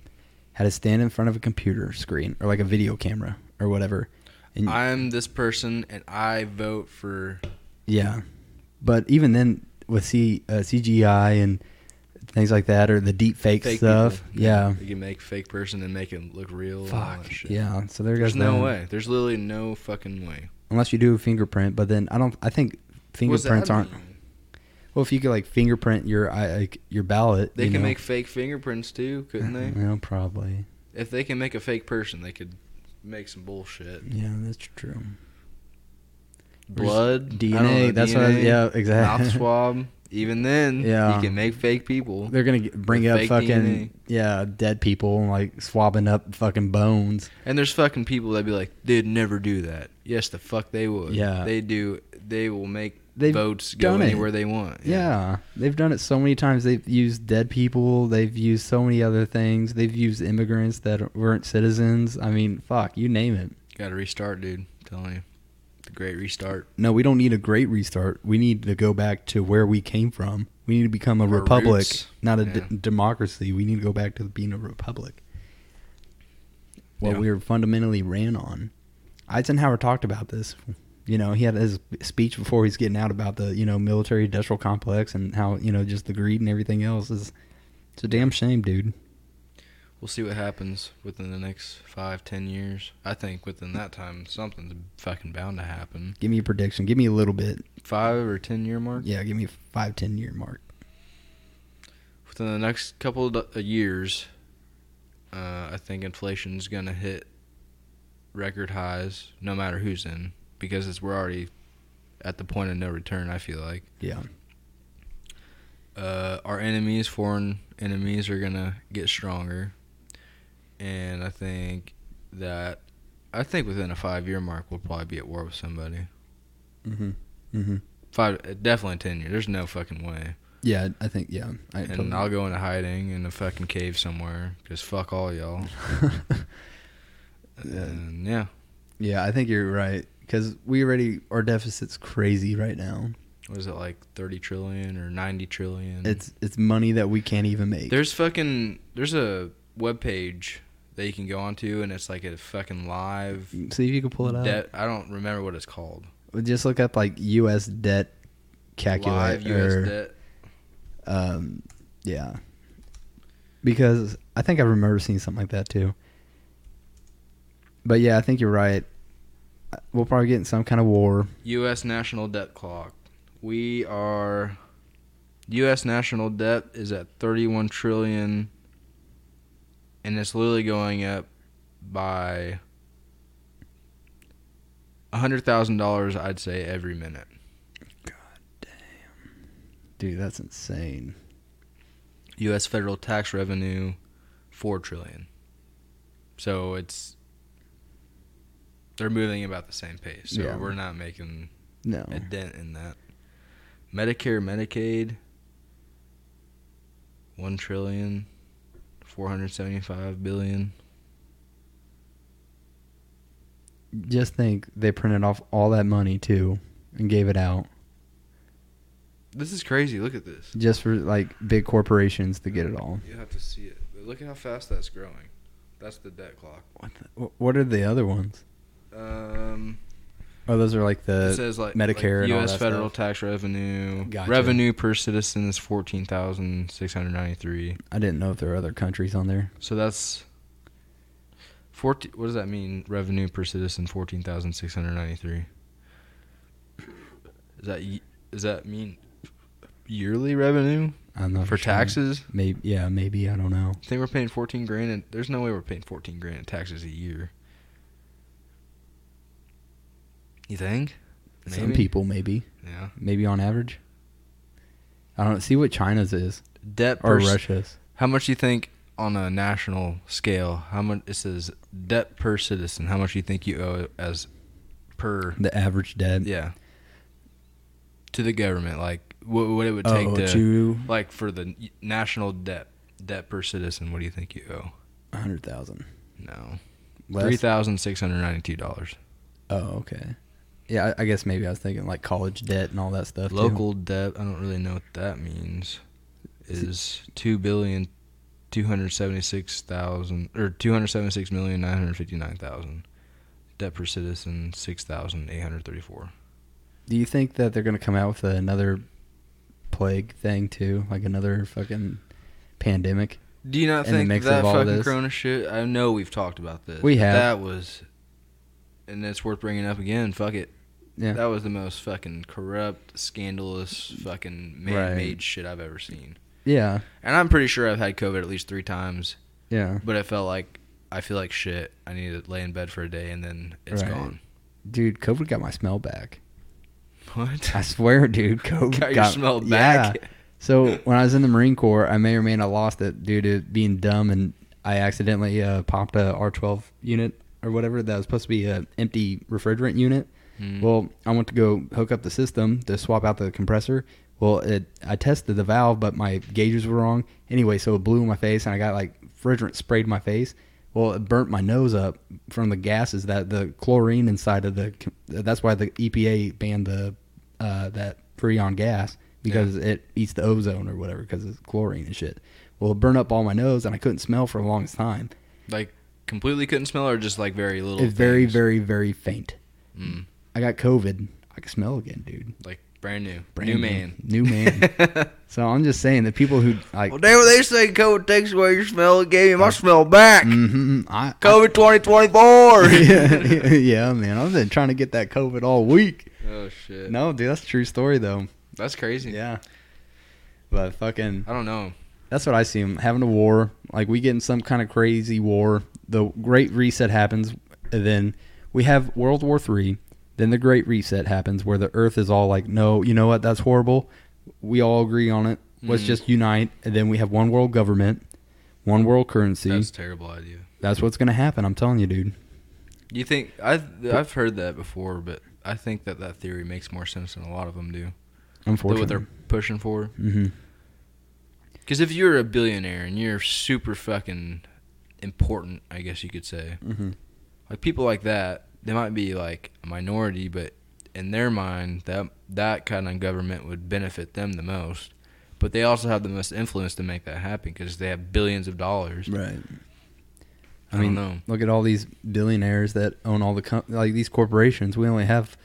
had to stand in front of a computer screen or like a video camera or whatever. And I'm this person, and I vote for. yeah, but even then with C, uh, CGI and things like that or the deep fake, Fake stuff, people. yeah, you can make fake person and make it look real. and all fuck, that shit. yeah. So there goes. There's no that. way. There's literally no fucking way. unless you do a fingerprint. But then I don't. I think fingerprints aren't. mean? Well, if you could like fingerprint your I like your ballot, They you can know. make fake fingerprints too, couldn't they? Well, probably. If they can make a fake person, they could make some bullshit. Yeah, that's true. Blood, DNA. know, that's what. I, yeah, exactly. Mouth swab. Even then, Yeah. you can make fake people. They're gonna get, bring up fucking DNA. yeah dead people like swabbing up fucking bones. And there's fucking people that be like, they'd never do that. Yes, the fuck they would. Yeah. They do. They will make They've votes go it. anywhere they want. Yeah. they've done it so many times. They've used dead people. They've used so many other things. They've used immigrants that weren't citizens. I mean, fuck, you name it. Got to restart, dude. I'm telling you, great restart. No, we don't need a great restart. We need to go back to where we came from. We need to become a Our republic, roots. not a Yeah. d- democracy. We need to go back to being a republic. What Yeah. we were fundamentally ran on. Eisenhower talked about this. You know, he had his speech before he's getting out about the you know military industrial complex and how you know just the greed and everything else is. It's a damn shame, dude. We'll see what happens within the next five, ten years. I think within that time, something's fucking bound to happen. Give me a prediction. Give me a little bit. Five or ten year mark. Yeah, give me a five, ten year mark. Within the next couple of uh, years, uh, I think inflation's gonna hit record highs, no matter who's in, because it's we're already at the point of no return. I feel like. Yeah. uh, our enemies, foreign enemies, are gonna get stronger, and I think that I think within a five year mark we'll probably be at war with somebody. Mm-hmm. Mm-hmm. Five, definitely ten years. There's no fucking way. Yeah, I think yeah. I And totally- I'll go into hiding in a fucking cave somewhere, cause fuck all y'all. Yeah. And yeah, Yeah, I think you're right because we already our deficit's crazy right now. what is it like thirty trillion or ninety trillion? It's it's money that we can't even make. there's fucking there's a web page that you can go onto, and it's like a fucking live. See if you can pull it up. Debt, I don't remember what it's called. Just look up like U.S. debt calculator. Live U.S. debt. Um, yeah, because I think I remember seeing something like that too. But yeah, I think you're right. We'll probably get in some kind of war. U.S. national debt clock. We are U.S. national debt is at 31 trillion, and it's literally going up by hundred thousand dollars. I'd say every minute. God damn, dude, that's insane. U.S. federal tax revenue, four trillion. So it's they're moving about the same pace. So Yeah. we're not making No. a dent in that. Medicare, Medicaid, one trillion, four hundred seventy-five billion. Just think they printed off all that money too and gave it out This is crazy. Look at this. just for like big corporations to get it all. You have to see it. But look at how fast that's growing. That's the debt clock. What the, what are the other ones? Um, Oh, those are like the it says like Medicare like and U.S. federal stuff. tax revenue. Gotcha. Revenue per citizen is fourteen thousand six hundred ninety-three. I didn't know if there are other countries on there. So that's fourteen. What does that mean? Revenue per citizen fourteen thousand six hundred ninety-three. Is that does that mean yearly revenue I'm not know. for sure. taxes? Maybe yeah, maybe I don't know. I think we're paying fourteen grand, and there's no way we're paying fourteen grand in taxes a year. You think? Some people maybe, Yeah. maybe on average. I don't see what China's is Debt or per Russia's. How much do you think on a national scale? How much it says debt per citizen? How much do you think you owe as per? The average debt. Yeah. To the government, like what, what it would take oh, to, to like for the national debt debt per citizen. What do you think you owe? a hundred thousand. No, Less? three thousand six hundred ninety-two dollars. Oh, okay. Yeah, I, I guess maybe I was thinking like college debt and all that stuff. too. Local debt. I don't really know what that means. Is two billion two hundred seventy-six thousand or two hundred seventy-six million nine hundred fifty-nine thousand. Debt per citizen six thousand eight hundred thirty-four. Do you think that they're gonna come out with another plague thing too, like another fucking pandemic? Do you not think that fucking this? Corona shit? I know we've talked about this. We have. That was, and it's worth bringing up again. Fuck it. Yeah. That was the most fucking corrupt, scandalous, fucking man-made shit I've ever seen. Yeah, And I'm pretty sure I've had COVID at least three times, yeah. but it felt like I feel like shit. I need to lay in bed for a day and then it's Right. gone. Dude, COVID got my smell back. What? I swear, dude, COVID Got your smell Yeah. back. So when I was in the Marine Corps, I may or may not lost it due to being dumb, and I accidentally uh, popped a R12 unit or whatever that was supposed to be an empty refrigerant unit. Mm. Well, I went to go hook up the system to swap out the compressor. Well, it I tested the valve, but my gauges were wrong. Anyway, so it blew in my face, and I got like refrigerant sprayed in my face. Well, it burnt my nose up from the gases that the chlorine inside of the. That's why the EPA banned the uh, that freon gas because it eats the ozone or whatever because it's chlorine and shit. Well, it burned up all my nose, and I couldn't smell for the longest time. like completely couldn't smell or just like very little. It's very, things? very, very faint. Mm. I got COVID. I can smell again, dude. like brand new, Brand new man, new man. So I'm just saying the people who like. well, they they say COVID takes away your smell. It gave me my smell back. Mhm, I, COVID twenty twenty four. yeah, yeah, man. I've been trying to get that COVID all week. Oh shit. No, dude, that's a true story though. That's crazy. Yeah. But fucking, I don't know. that's what I see. 'em having a war, like we get in some kind of crazy war. The Great Reset happens, and then we have World War Three. Then the Great Reset happens, where the Earth is all like, "No, you know what? That's horrible. We all agree on it. Let's Mhm. just unite." And then we have one world government, one world currency. That's a terrible idea. That's what's gonna happen. I'm telling you, dude. You think I've I've heard that before, but I think that that theory makes more sense than a lot of them do. Unfortunately. what they're pushing for. hmm Because if you're a billionaire and you're super fucking important, I guess you could say, hmm like people like that, they might be like a minority, but in their mind, that that kind of government would benefit them the most. But they also have the most influence to make that happen because they have billions of dollars. Right. I, I mean, don't know. look at all these billionaires that own all the com- like these corporations. We only have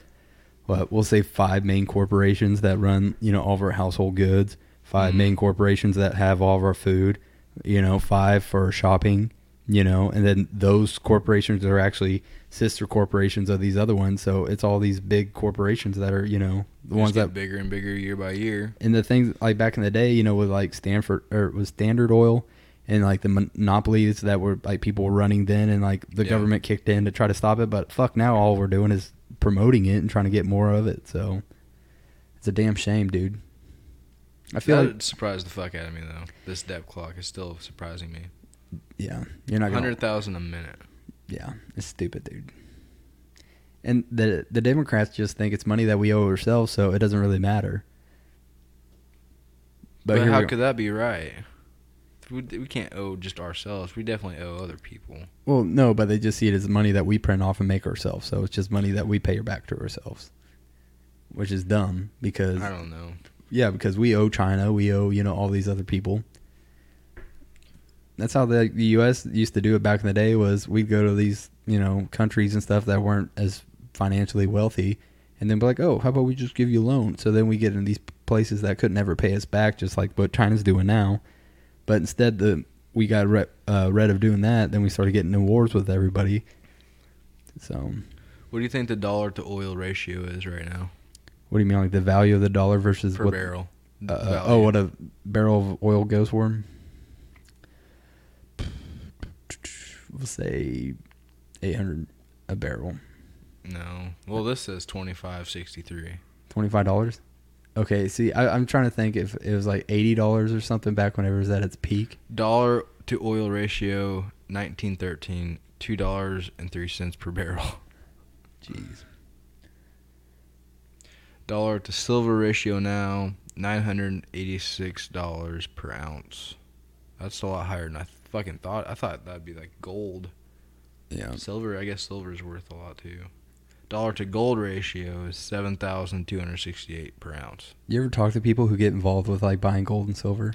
what we'll say five main corporations that run you know all of our household goods. 5 Mhm. main corporations that have all of our food. You know, five for shopping. You know, and then those corporations are actually sister corporations of these other ones. So it's all these big corporations that are, you know, the ones that bigger and bigger year by year. and the things like back in the day, you know, with like Stanford or it was Standard Oil and like the monopolies that were like people were running then, and like the Yeah. government kicked in to try to stop it. But fuck, now all we're doing is promoting it and trying to get more of it. So it's a damn shame, dude. I feel that like surprised the fuck out of me though. This debt clock is still surprising me. Yeah, you're not Hundred thousand a minute. Yeah, it's stupid, dude. And the the Democrats just think it's money that we owe ourselves, so it doesn't really matter. But, here how could that be right? We, we can't owe just ourselves. We definitely owe other people. Well, no, but they just see it as money that we print off and make ourselves. So it's just money that we pay back to ourselves, which is dumb because I don't know. yeah, because we owe China, we owe you know all these other people. That's how the, the U.S. used to do it back in the day. Was we'd go to these you know countries and stuff that weren't as financially wealthy, and then be like, oh, how about we just give you a loan? So then we get in these places that could never pay us back, just like what China's doing now. But instead, the we got re- uh, rid of doing that. Then we started getting in wars with everybody. So, What do you think the dollar to oil ratio is right now what do you mean, like the value of the dollar versus per what? barrel? Uh, uh, oh, what a barrel of oil goes for? We'll say eight hundred a barrel, No. Well, this says twenty five sixty three. twenty five dollars. Okay, see, I, I'm trying to think if it was like eighty dollars or something back whenever it was at its peak. Dollar to oil ratio nineteen thirteen. Two dollars and three cents per barrel. Jeez. Dollar to silver ratio now nine hundred eighty six dollars per ounce. That's a lot higher than I fucking thought. I thought that'd be like gold. Yeah. Silver, I guess silver's worth a lot too. Dollar to gold ratio is seven thousand two hundred sixty eight per ounce. You ever talk to people who get involved with like buying gold and silver?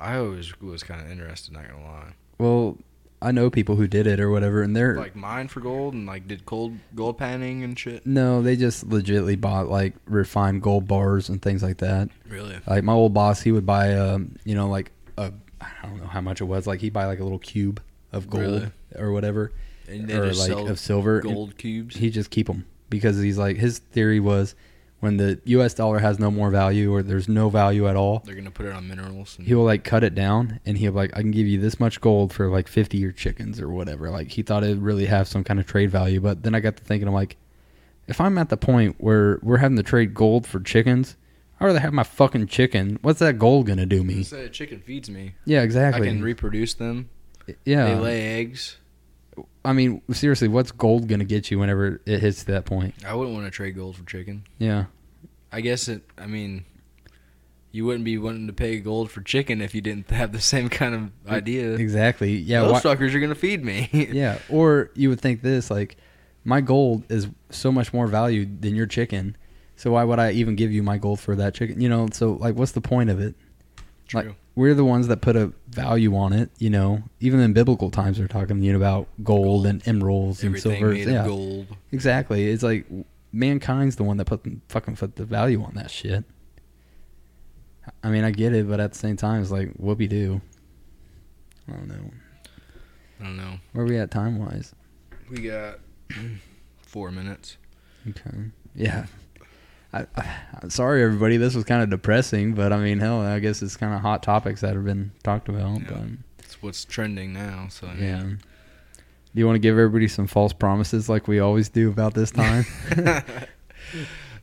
I always was kind of interested. Not gonna lie. Well, I know people who did it or whatever, and they're Like mine for gold and like did gold gold panning and shit. no, they just legitly bought like refined gold bars and things like that. Really? Like my old boss, he would buy, um, you know, like a I don't know how much it was. Like he'd buy like a little cube of gold Really? or whatever, And they or just like sell of silver. gold cubes. He just keep them because he's like his theory was when the U.S. dollar has no more value or there's no value at all, They're gonna put it on minerals. And he will like cut it down and he'll like I can give you this much gold for like 50 year chickens or whatever. Like he thought it'd really have some kind of trade value, but then I got to thinking I'm like if I'm at the point where we're having to trade gold for chickens, I'd rather have my fucking chicken. What's that gold gonna do me? Say a chicken feeds me. Yeah, exactly. I can reproduce them. yeah. They lay eggs. I mean, seriously, what's gold gonna get you whenever it hits that point? I wouldn't want to trade gold for chicken. Yeah. I guess it. I mean, you wouldn't be wanting to pay gold for chicken if you didn't have the same kind of idea. Exactly. Yeah. Those why- suckers are gonna feed me. yeah. Or you would think this like, my gold is so much more valued than your chicken, so why would I even give you my gold for that chicken? You know. So like, what's the point of it? True. Like, we're the ones that put a value on it. You know, even in biblical times, they're talking you know about gold and emeralds and Everything silvers. made yeah. of gold. Exactly. It's like mankind's the one that put the, fucking put the value on that shit. I mean, I get it, but at the same time, it's like whoopee doo. I don't know. I don't know. Where are we at time wise? We got four minutes. Okay. Yeah. I, I'm sorry, everybody. This was kind of depressing, but I mean, hell, I guess it's kind of hot topics that have been talked about. Yeah. It's what's trending now. So mean, yeah. Do you want to give everybody some false promises like we always do about this time?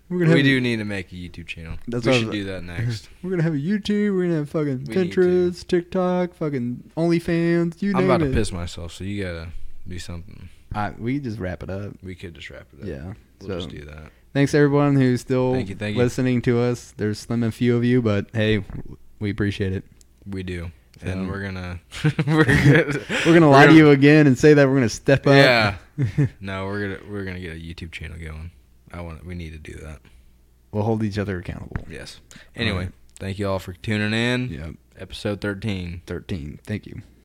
We have- do need to make a YouTube channel. That's we should do that next. We're gonna have a YouTube. We're gonna have fucking We. Pinterest, TikTok, fucking OnlyFans. You I'm name about to piss myself, so you gotta do something. I, we just wrap it up. We could just wrap it up. Yeah. We'll so just do that. Thanks everyone who's still Thank you, thank you. listening to us. There's slim and few of you, but hey, we appreciate it. We do, So- and we're gonna we're gonna We're gonna lie to you again and say that we're gonna step up. Yeah. No, we're gonna we're gonna get a YouTube channel going. I want we need to do that. we'll hold each other accountable. Yes. Anyway, Alright. thank you all for tuning in. Yeah. Episode thirteen. Thirteen. Thank you.